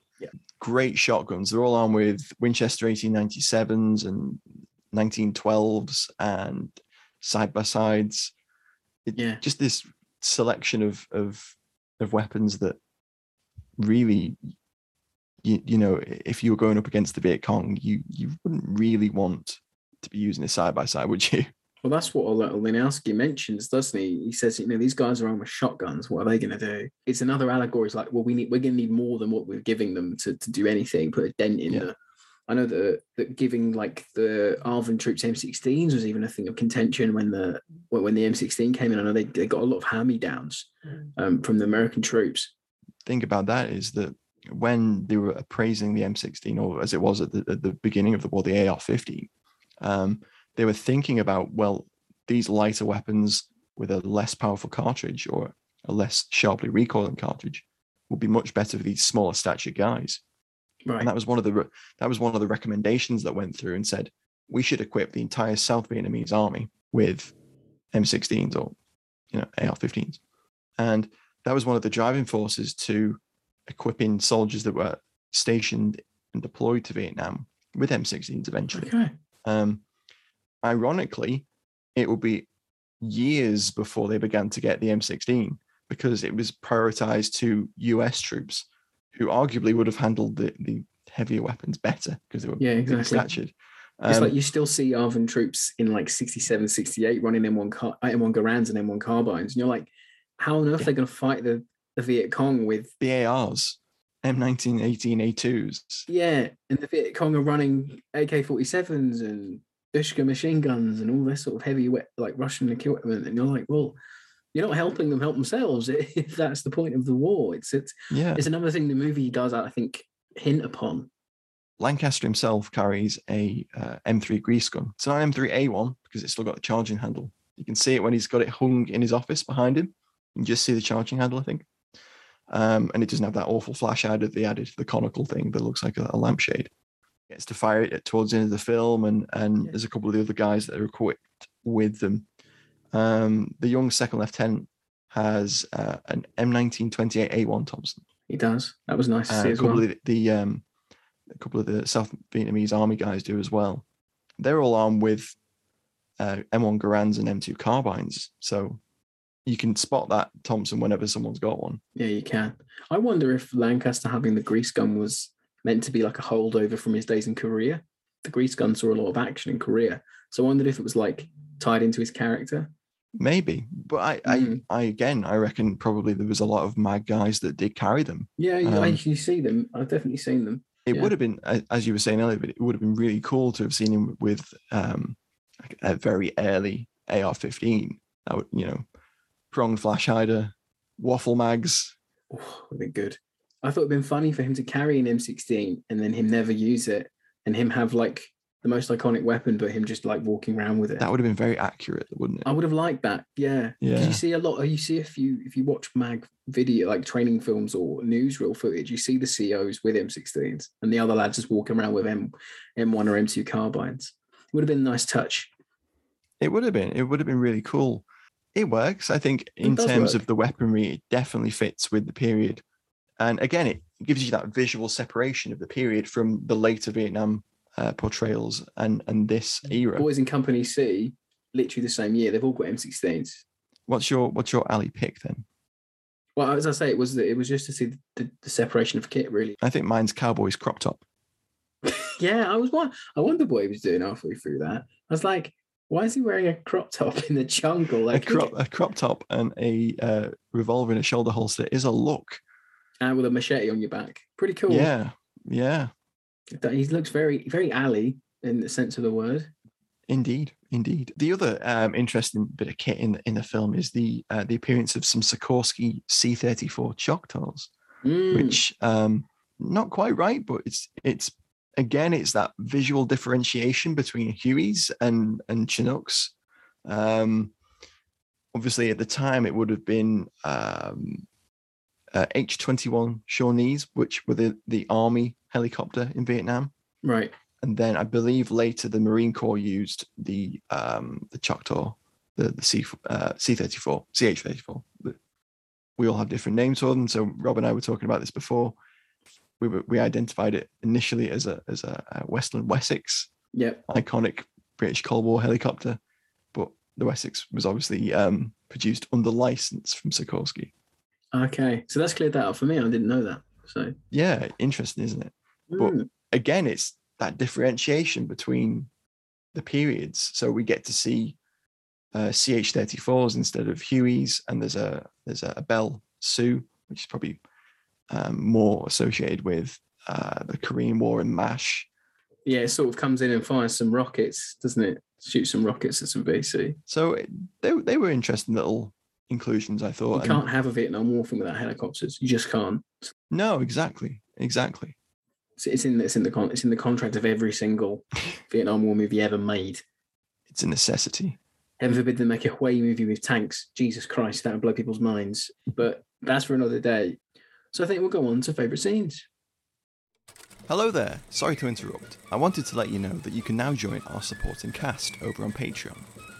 Great shotguns. They're all armed with Winchester 1897s and 1912s and side by sides. Yeah. Just this selection of of of weapons that really you, you know if you were going up against the Viet Cong you you wouldn't really want to be using a side by side would you Well, that's what Oleonowski mentions, doesn't he? He says, you know, these guys are armed with shotguns. What are they going to do? It's another allegory. It's like, well, we need, we're going to need more than what we're giving them to, to do anything. Put a dent in Yeah. the. I know that that giving like the ARVN troops M16s was even a thing of contention when the when the M16 came in. I know they, they got a lot of hand downs um, from the American troops. Think about that is that when they were appraising the M16, or as it was at the, at the beginning of the war, the AR-15, um, they were thinking about well, these lighter weapons with a less powerful cartridge or a less sharply recoiling cartridge would be much better for these smaller stature guys. Right. And that was one of the that was one of the recommendations that went through and said we should equip the entire South Vietnamese army with M16s or you know AR-15s, and that was one of the driving forces to equipping soldiers that were stationed and deployed to Vietnam with M16s eventually. okay. Um, ironically, it will be years before they began to get the M16 because it was prioritized to US troops who arguably would have handled the, the heavier weapons better because they were Yeah, exactly. statured. It's Um, like you still see ARVN troops in like 67, 68 running M1 car, uh, M1 Garands and M1 carbines. And you're like, how on earth are they going to fight the, the Viet Cong with the ARs, M19, 18, A2s. Yeah, and the Viet Cong are running AK 47s and Dushka machine guns and all this sort of heavy, like Russian equipment. And you're like, well, you're not helping them help themselves if that's the point of the war. It's it's, Yeah. it's another thing the movie does, I think, hint upon. Lancaster himself carries a uh, M3 grease gun. It's not an M3A1 because it's still got the charging handle. You can see it when he's got it hung in his office behind him. You can just see the charging handle, I think. Um, and it doesn't have that awful flash hider that they added to the conical thing that looks like a, a lampshade. Gets to fire it towards the end of the film, and and Yeah. there's a couple of the other guys that are equipped with them. Um, the young second lieutenant has uh, an M1928 A1 Thompson. He does. That was nice to Uh, see a as couple well. of the, the um, a couple of the South Vietnamese army guys do as well. They're all armed with uh, M1 Garands and M2 carbines, so you can spot that Thompson whenever someone's got one. Yeah, you can. I wonder if Lancaster having the grease gun was meant to be like a holdover from his days in Korea. The grease gun saw a lot of action in Korea. So I wondered if it was like tied into his character. Maybe, but I, Mm. I, I again, I reckon probably there was a lot of MAAG guys that did carry them. Yeah, you- I, Um, you see them. I've definitely seen them. It Yeah. would have been, as you were saying earlier, but it would have been really cool to have seen him with um, a very early AR-15. That would, you know, prong flash hider, waffle mags. Oh, would be good. I thought it'd been funny for him to carry an M16 and then him never use it, and him have like the most iconic weapon, but him just like walking around with it. That would have been very accurate, wouldn't it? I would have liked that. Yeah. Yeah. You see a lot. You see a few. If you watch MAAG video, like training films or newsreel footage, you see the COs with M16s and the other lads just walking around with M M1 or M2 carbines. It would have been a nice touch. It would have been. It would have been really cool. It works. I think in terms work. of the weaponry, it definitely fits with the period. And again, it gives you that visual separation of the period from the later Vietnam uh, portrayals and and this era. Boys in Company C, literally the same year, they've all got M16s. What's your what's your alley pick then? Well, as I say, it was the, it was just to see the, the separation of kit, really. I think mine's Cowboys crop top. Yeah, I was one. I wondered what he was doing halfway through that. I was like, why is he wearing a crop top in the jungle? Like a crop a crop top and a uh, revolver in a shoulder holster is a look. And with a machete on your back. Pretty cool. Yeah, yeah, He looks very, very alley in the sense of the word. indeed, indeed. The other um, interesting bit of kit in the, in the film is the uh, the appearance of some Sikorsky C thirty four Choctaws, Mm, which um, not quite right, but it's it's again it's that visual differentiation between Hueys and and Chinooks. Um, obviously, at the time, it would have been um, uh, H twenty one Shawnees, which were the the army helicopter in Vietnam, right. and then I believe later the Marine Corps used the um, the Choctaw, the the C uh, C thirty four CH thirty four. We all have different names for them. So Rob and I were talking about this before. We were, we identified it initially as a as a, a Westland Wessex Yep. iconic British Cold War helicopter, but the Wessex was obviously um, produced under license from Sikorsky. Okay. So that's cleared that up for me. I didn't know that. So Yeah, interesting, isn't it? But mm, again, it's that differentiation between the periods. So we get to see uh, CH34s instead of Hueys, and there's a there's a Bell Sioux, which is probably um, more associated with uh, the Korean War and MASH. yeah, it sort of comes in and fires some rockets, doesn't it? Shoot some rockets at some VC. So it- they they were interesting little inclusions, I thought. and- can't have a Vietnam War film without helicopters. You just can't. no, exactly, exactly. It's, it's in it's in the con- it's in the contract of every single Vietnam War movie ever made. It's a necessity. Heaven forbid they make a Huey movie with tanks. Jesus Christ, that would blow people's minds. But that's for another day. So I think we'll go on to favourite scenes. Hello there. Sorry to interrupt. I wanted to let you know that you can now join our supporting cast over on Patreon.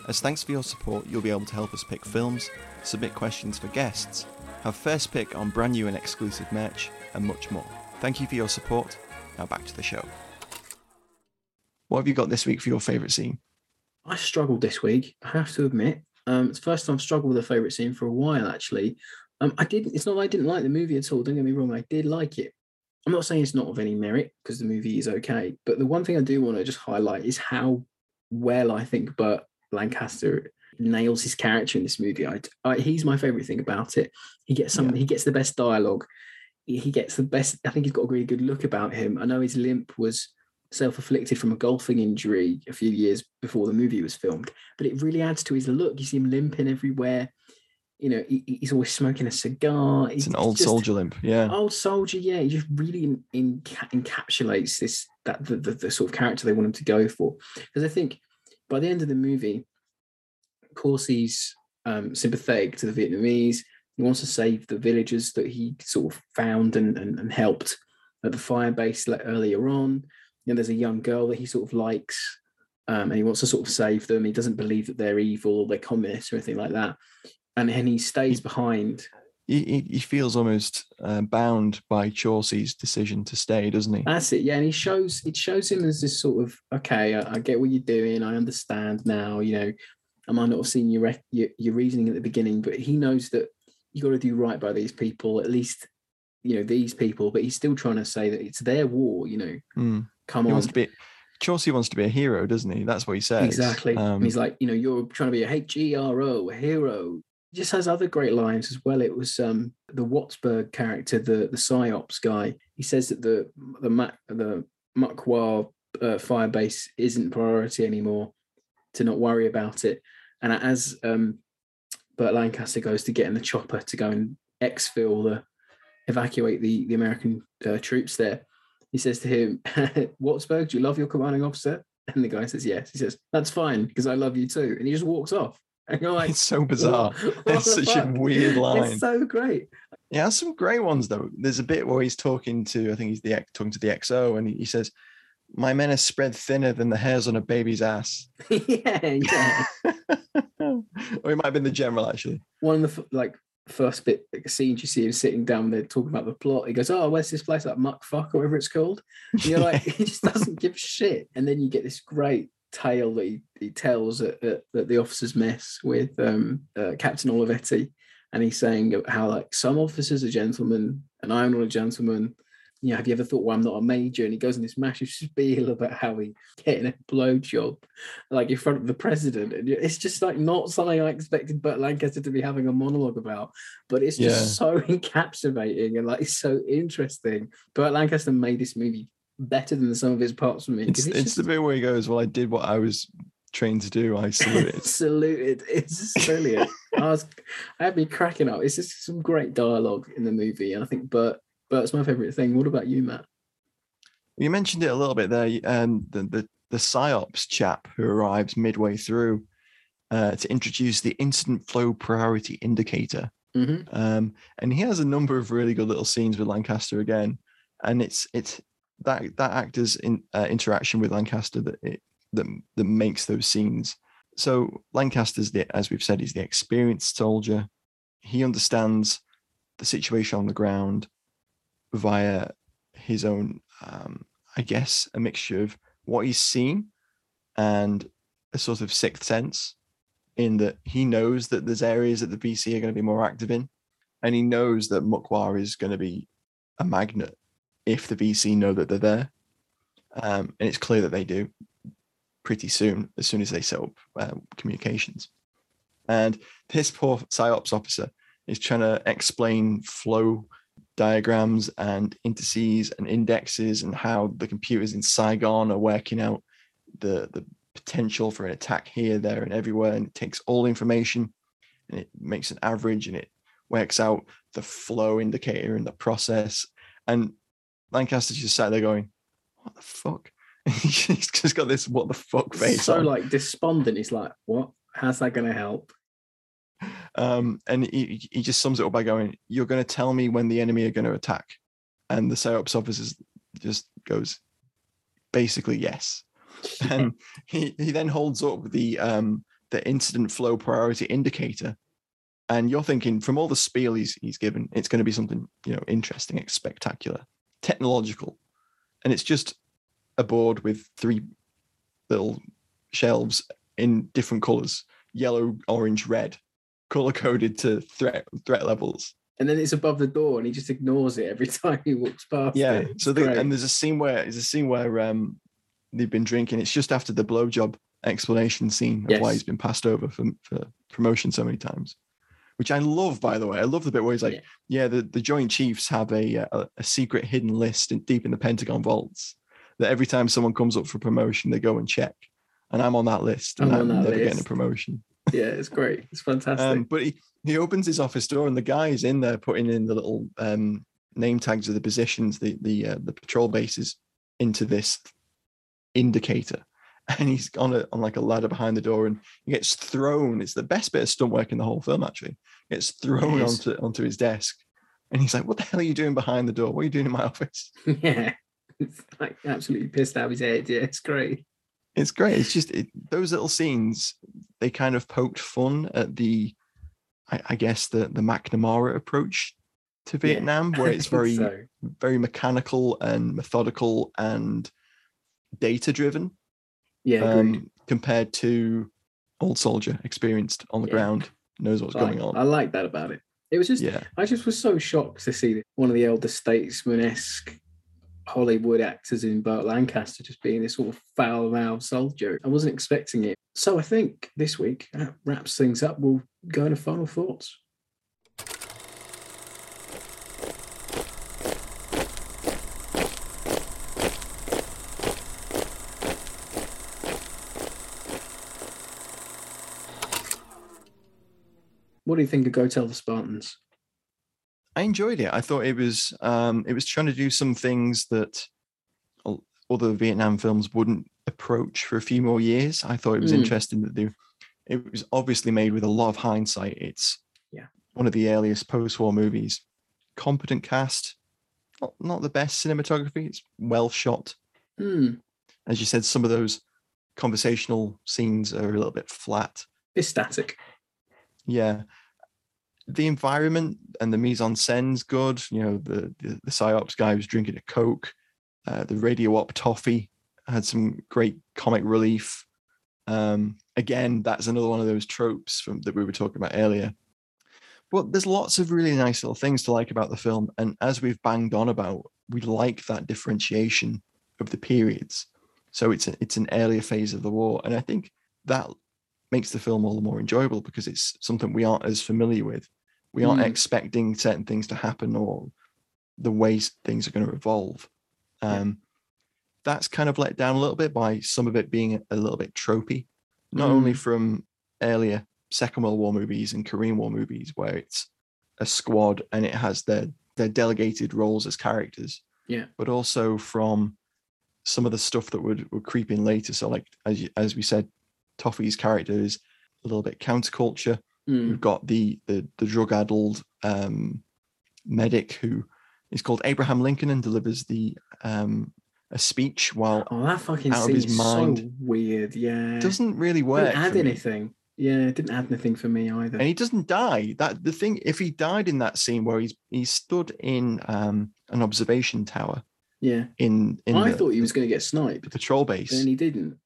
As thanks for your support, you'll be able to help us pick films, submit questions for guests, have first pick on brand new and exclusive merch, and much more. Thank you for your support. Now back to the show. What have you got this week for your favourite scene? I struggled this week. I have to admit. Um, it's the first time I've struggled with a favourite scene for a while. Actually, um, I didn't. It's not that I didn't like the movie at all. Don't get me wrong. I did like it. I'm not saying it's not of any merit because the movie is okay. But the one thing I do want to just highlight is how well I think Burt Lancaster nails his character in this movie. I, I he's my favourite thing about it. He gets some. Yeah. He gets the best dialogue. He, he gets the best. I think he's got a really good look about him. I know his limp was self-afflicted from a golfing injury a few years before the movie was filmed but it really adds to his look you see him limping everywhere you know he, he's always smoking a cigar It's He's an old just- soldier limp. Yeah. old soldier yeah he just really in, in, encapsulates this that the, the, the sort of character they want him to go for because i think by the end of the movie he's um, sympathetic to the vietnamese he wants to save the villagers that he sort of found and, and, and helped at the fire base earlier on. You know, there's a young girl that he sort of likes um, and he wants to sort of save them. He doesn't believe that they're evil or they're communists or anything like that. And then he stays behind He, he, feels almost uh, bound by Courcey's decision to stay, doesn't he? That's it, yeah. And he shows it shows him as this sort of okay, I, I get what you're doing, I understand now. You know, I might not have seen your rec- your, your reasoning at the beginning, but he knows that you got to do right by these people, at least you know these people. But he's still trying to say that it's their war. You know, Mm. come He on, wants to be. Courcey wants to be a hero, doesn't he? That's what he says. exactly. Um, and he's like, you know, you're trying to be a H E R O, a hero. Just has other great lines as well. It was um the Wattsburg character, the the psyops guy. He says that the the Mac the Muc Wa uh, fire base isn't priority anymore. To not worry about it. And as um Burt Lancaster goes to get in the chopper to go and exfil the evacuate the the American uh, troops there, he says to him, "Wattsburg, do you love your commanding officer?" And the guy says, "Yes." He says, "That's fine because I love you too." And he just walks off. And you're like, it's so bizarre. "What- what It's such a weird line. It's so great. Yeah, has some great ones though. There's a bit where he's talking to, I think he's the talking to the XO, and he, he says, "My men are spread thinner than the hairs on a baby's ass." yeah, yeah. or it might have been the general actually. One of the like first bit like, scenes you see him sitting down there talking about the plot. He goes, "Oh, where's this place? Like muck fuck or whatever it's called." And you're like, he just doesn't give a shit. And then you get this great tale that he, he tells at, at, at the officers' mess with um, uh, Captain Olivetti, and he's saying how like some officers are gentlemen and I'm not a gentleman. you know, have you ever thought, well, I'm not a major? And he goes in this massive spiel about how he getting a blowjob, like in front of the president. And it's just like not something I expected Burt Lancaster to be having a monologue about, but it's just Yeah. so encapsulating and like so interesting. Burt Lancaster made this movie better than the sum of its parts for me. It's, 'cause it's, just the bit where he goes, Well, I did what I was trained to do. I saluted. saluted. It's brilliant. I was, I had me cracking up. It's just some great dialogue in the movie, and I think Burt, Burt's my favorite thing. What about you, Matt? You mentioned it a little bit there. Um, the, the the psyops chap who arrives midway through uh, to introduce the incident flow priority indicator, hmm um, and he has a number of really good little scenes with Lancaster again, and it's it's that that actor's in, uh, interaction with Lancaster that it that that makes those scenes. So Lancaster's the as we've said, he's the experienced soldier. He understands the situation on the ground via his own, um, I guess, a mixture of what he's seen and a sort of sixth sense, in that he knows that there's areas that the VC are going to be more active in, and he knows that Muc Wa is going to be a magnet if the VC know that they're there, um, and it's clear that they do pretty soon as soon as they set up uh, communications. And this poor psyops officer is trying to explain flow diagrams and indices and indexes and how the computers in Saigon are working out the the potential for an attack here, there, and everywhere. And it takes all information and it makes an average and it works out the flow indicator in the process. And Lancaster's just sat there going, What the fuck? He's just got this what the fuck face. so on. like despondent. He's like, what? How's that going to help? Um, and he, he just sums it up by going, You're going to tell me when the enemy are going to attack. And the psyops officer just goes, Basically, yes. And he, he then holds up the um, the incident flow priority indicator. And you're thinking, from all the spiel he's, he's given, it's going to be something you know interesting, spectacular, technological. And it's just a board with three little shelves in different colors yellow, orange, red color coded to threat threat levels. And then it's above the door, and he just ignores it every time he walks past. Yeah. it. So the, and there's a scene where there's a scene where um they've been drinking. It's just after the blowjob explanation scene of why he's been passed over for, for promotion so many times. Which I love, by the way. I love the bit where he's like, Yeah. "Yeah, the, the Joint Chiefs have a, a a secret hidden list in, deep in the Pentagon vaults that every time someone comes up for promotion, they go and check, and I'm on that list, and I'm I'm, never getting a promotion." yeah, it's great. It's fantastic. Um, but he, he opens his office door and the guy's in there putting in the little um, name tags of the positions, the the uh, the patrol bases into this indicator. And he's on a on like a ladder behind the door and he gets thrown. It's the best bit of stunt work in the whole film, actually. Gets thrown onto onto his desk. And he's like, What the hell are you doing behind the door? What are you doing in my office? yeah, it's like absolutely pissed out of his head. Yeah, it's great. It's great. It's just it, those little scenes. They kind of poked fun at the, I, I guess the the McNamara approach to Yeah, Vietnam, where it's very so. very mechanical and methodical and data driven, yeah, um, compared to Old Soldier, experienced on the Yeah. ground, knows what's I, going on. I like that about it. It was just yeah, I just was so shocked to see one of the elder statesman esque Hollywood actors in Burt Lancaster just being this sort of foul mouthed soldier. I wasn't expecting it. So I think this week that wraps things up. We'll go into final thoughts. Do you think of Go Tell the Spartans? I enjoyed it. I thought it was um, it was trying to do some things that other Vietnam films wouldn't approach for a few more years. I thought it was Mm. interesting that they. It was obviously made with a lot of hindsight. It's Yeah. one of the earliest post-war movies. Competent cast, not not the best cinematography. It's well shot. Hmm, As you said, some of those conversational scenes are a little bit flat. it's static. Yeah. The environment and the mise en scene's good. You know, the the, the psyops guy was drinking a Coke. Uh, the radio op toffee had some great comic relief. Um, again, that's another one of those tropes from that we were talking about earlier. But there's lots of really nice little things to like about the film. And as we've banged on about, we like that differentiation of the periods. So it's a, it's an earlier phase of the war. And I think that makes the film all the more enjoyable because it's something we aren't as familiar with. We aren't Mm. expecting certain things to happen or the ways things are going to evolve. Yeah. Um, That's kind of let down a little bit by some of it being a little bit tropey, not Mm. only from earlier Second World War movies and Korean War movies where it's a squad and it has their their delegated roles as characters, Yeah. but also from some of the stuff that would would creep in later. So like as you, as we said, Toffee's character is a little bit counterculture. Mm. We've got the the, the drug addled um, medic who is called Abraham Lincoln and delivers the um, a speech while Oh, that fucking out of scene his is so mind. weird. Yeah. doesn't really work. Didn't add for me. anything. Yeah, it didn't add anything for me either. and he doesn't die. That the thing, if he died in that scene where he's he stood in um, an observation tower yeah. in in I the, thought he was going to get sniped. the patrol base, And he didn't.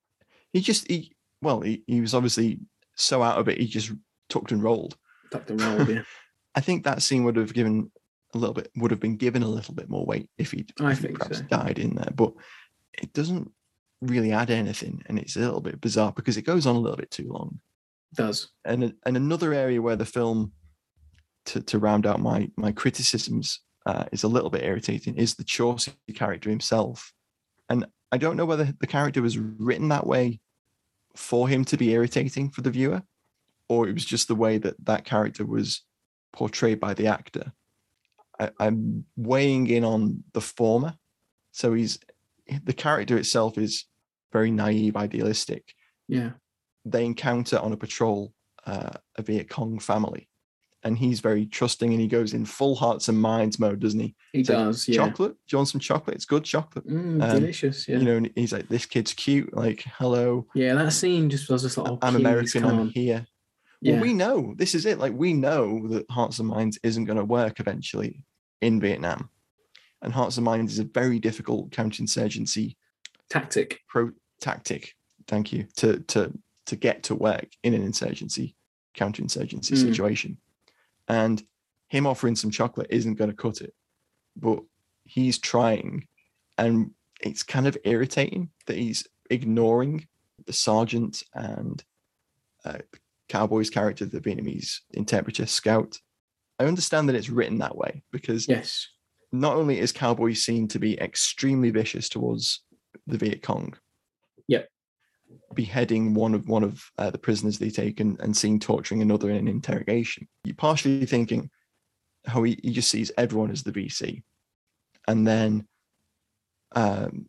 he just he well he, he was obviously so out of it he just tucked and rolled. Tucked and rolled, yeah. I think that scene would have given a little bit would have been given a little bit more weight if he'd, I if he'd think perhaps so. died in there, but it doesn't really add anything, and it's a little bit bizarre because it goes on a little bit too long. Does. and and another area where the film to, to round out my my criticisms uh, is a little bit irritating is the Courcey character himself, and I don't know whether the character was written that way for him to be irritating for the viewer, or it was just the way that that character was portrayed by the actor. I, I'm weighing in on the former, so he's the character itself is very naive, idealistic, Yeah. they encounter on a patrol uh, a Viet Cong family, and he's very trusting, and he goes in full hearts and minds mode, doesn't he? He So, does. Yeah. Chocolate, do you want some chocolate? It's good chocolate. Mm, Um, delicious. Yeah. You know, and he's like, "This kid's cute." Like, hello, yeah, that scene just was just like, oh, I'm American. I'm on. Here. Yeah. We know this is it. Like, we know that Hearts and Minds isn't going to work eventually in Vietnam, and Hearts and Minds is a very difficult counterinsurgency Tactic. pro tactic. Thank you to to to get to work in an insurgency counterinsurgency Mm. situation, and him offering some chocolate isn't going to cut it, but he's trying, and it's kind of irritating that he's ignoring the sergeant and uh, cowboy's character, the Vietnamese interpreter scout. I understand that it's written that way because Yes. not only is Cowboy seen to be extremely vicious towards the Viet Cong, Yep. beheading one of one of uh, the prisoners they take and, and seen torturing another in an interrogation, you're partially thinking how he, he just sees everyone as the VC, and then um,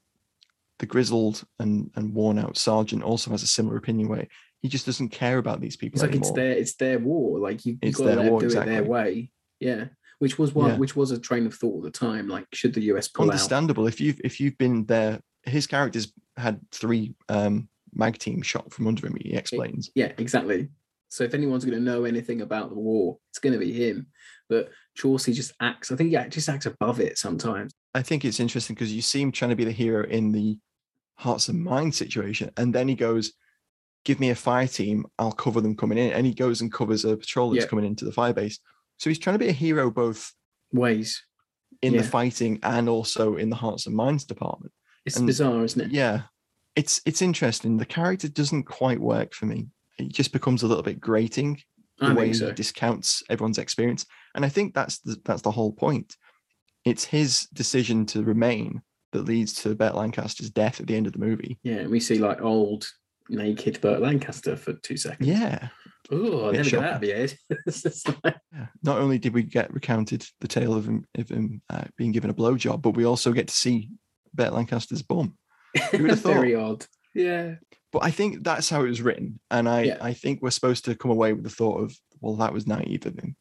the grizzled and and worn out sergeant also has a similar opinion where he just doesn't care about these people It's like anymore. it's their it's their war. Like you, you got to their let war, them do it their way. Yeah. Which was one Yeah. which was a train of thought at the time. Like, should the US pull out? understandable if you've if you've been there his characters had three um MAAG team shot from under him he explains Yeah, exactly. So if anyone's going to know anything about the war, it's going to be him. But Courcey just acts. I think he just acts above it sometimes. i think it's interesting because you see him trying to be the hero in the hearts and minds situation and then he goes give me a fire team i'll cover them coming in and he goes and covers a patrol that's Yeah. coming into the fire base so he's trying to be a hero both Ways. in the fighting and also in the hearts and minds department It's And- bizarre, isn't it? yeah it's it's interesting the character doesn't quite work for me it just becomes a little bit grating the I way so. he discounts everyone's experience and i think that's the, that's the whole point it's his decision to remain that leads to bert lancaster's death at the end of the movie Yeah, we see like old naked Burt Lancaster for two seconds. yeah Oh, I never shocking. out of head. Like- Yeah. not only did we get recounted the tale of him, of him uh, being given a blowjob but we also get to see bert lancaster's bum Who would have thought? Very odd. Yeah. but i think that's how it was written and i Yeah. i think we're supposed to come away with the thought of well that was naive of him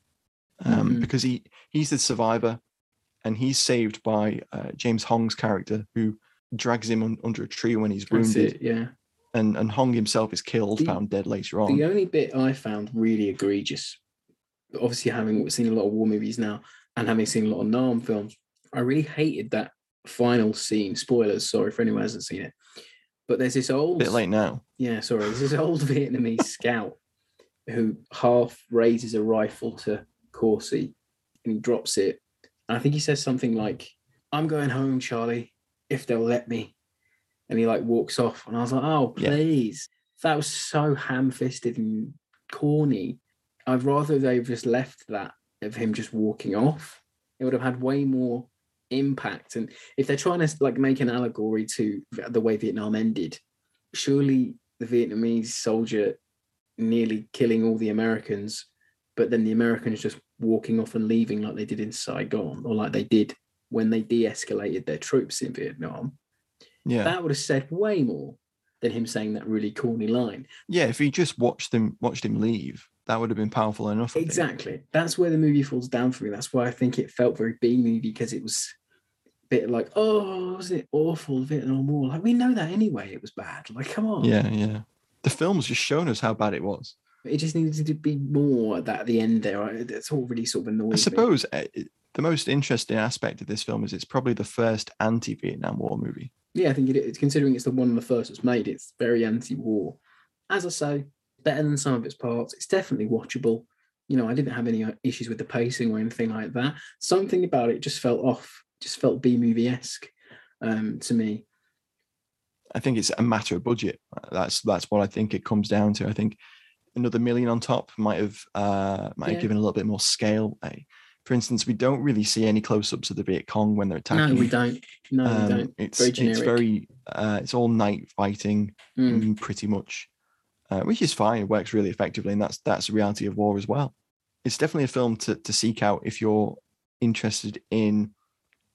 um, Mhm. because he he's the survivor and he's saved by uh, james hong's character who drags him un- under a tree when he's That's wounded it. Yeah. And and hong himself is killed The- found dead later on The only bit I found really egregious, obviously having seen a lot of war movies now and having seen a lot of Nam films, I really hated that final scene. Spoilers, sorry for anyone who hasn't seen it. But there's this old bit late now yeah, sorry, there's this old Vietnamese scout who half raises a rifle to Courcey and he drops it. And I think he says something like, I'm going home, Charlie, if they'll let me. And he like walks off. And I was like, oh, Yeah. please. That was so ham fisted and corny. I'd rather they've just left that of him just walking off. It would have had way more impact. And if they're trying to like make an allegory to the way Vietnam ended, surely the Vietnamese soldier nearly killing all the Americans, but then the Americans just walking off and leaving like they did in Saigon or like they did when they de-escalated their troops in Vietnam. Yeah. That would have said way more than him saying that really corny line. yeah. If he just watched him watched him leave, that would have been powerful enough. Exactly. That's where the movie falls down for me. That's why I think it felt very B movie because it was a bit like, oh, wasn't it awful Vietnam War? Like we know that anyway. It was bad. Like, come on. Yeah, yeah. The film's just shown us how bad it was. It just needed to be more at that at the end there. That's all really sort of annoying. I suppose eh, it- the most interesting aspect of this film is it's probably the first anti-Vietnam War movie. Yeah, I think it is. Considering it's the one of the first that's made, it's very anti-war. As I say, better than some of its parts. It's definitely watchable. You know, I didn't have any uh, issues with the pacing or anything like that. Something about it just felt off. Just felt B movie esque um, to me. I think it's a matter of budget. That's that's what I think it comes down to. I think another million on top might have uh, might Yeah. have given a little bit more scale. Uh, For instance, we don't really see any close-ups of the Viet Cong when they're attacking. No, we don't. No, Um, we don't. It's Very it's very uh, it's all night fighting, mm, pretty much, uh, which is fine. It works really effectively, and that's that's the reality of war as well. It's definitely a film to to seek out if you're interested in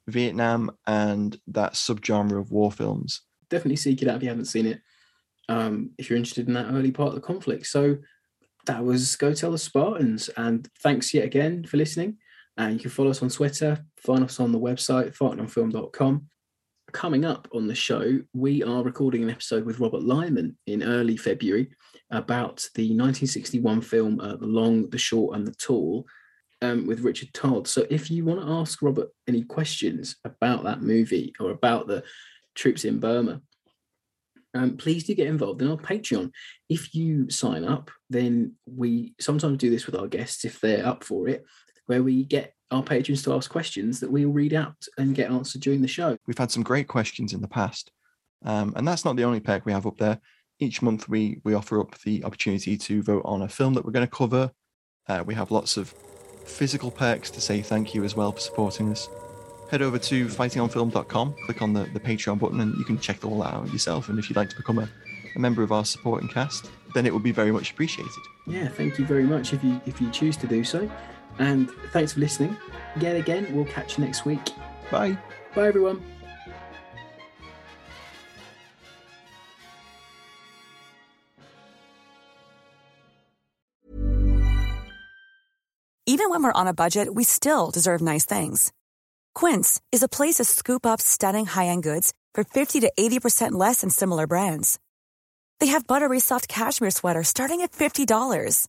Vietnam and that subgenre of war films. definitely seek it out if you haven't seen it. Um, if you're interested in that early part of the conflict. So that was Go Tell the Spartans. And thanks yet again for listening. And you can follow us on Twitter, find us on the website, fightingonfilm.com. Coming up on the show, we are recording an episode with Robert Lyman in early February about the 1961 film uh, The Long, the Short, and the Tall um, with Richard Todd. So if you want to ask Robert any questions about that movie or about the troops in Burma, um, please do get involved in our Patreon. If you sign up, then we sometimes do this with our guests if they're up for it, where we get our patrons to ask questions that we'll read out and get answered during the show. We've had some great questions in the past, um, and that's not the only perk we have up there. Each month, we we offer up the opportunity to vote on a film that we're going to cover. Uh, we have lots of physical perks to say thank you as well for supporting us. Head over to fightingonfilm.com, click on the, the Patreon button, and you can check all that out yourself. And if you'd like to become a, a member of our supporting cast, then it would be very much appreciated. Yeah, thank you very much if you if you choose to do so. And thanks for listening. Yet again, we'll catch you next week. Bye. Bye everyone. Even when we're on a budget, we still deserve nice things. Quince is a place to scoop up stunning high-end goods for 50 to 80% less than similar brands. They have buttery soft cashmere sweaters starting at $50,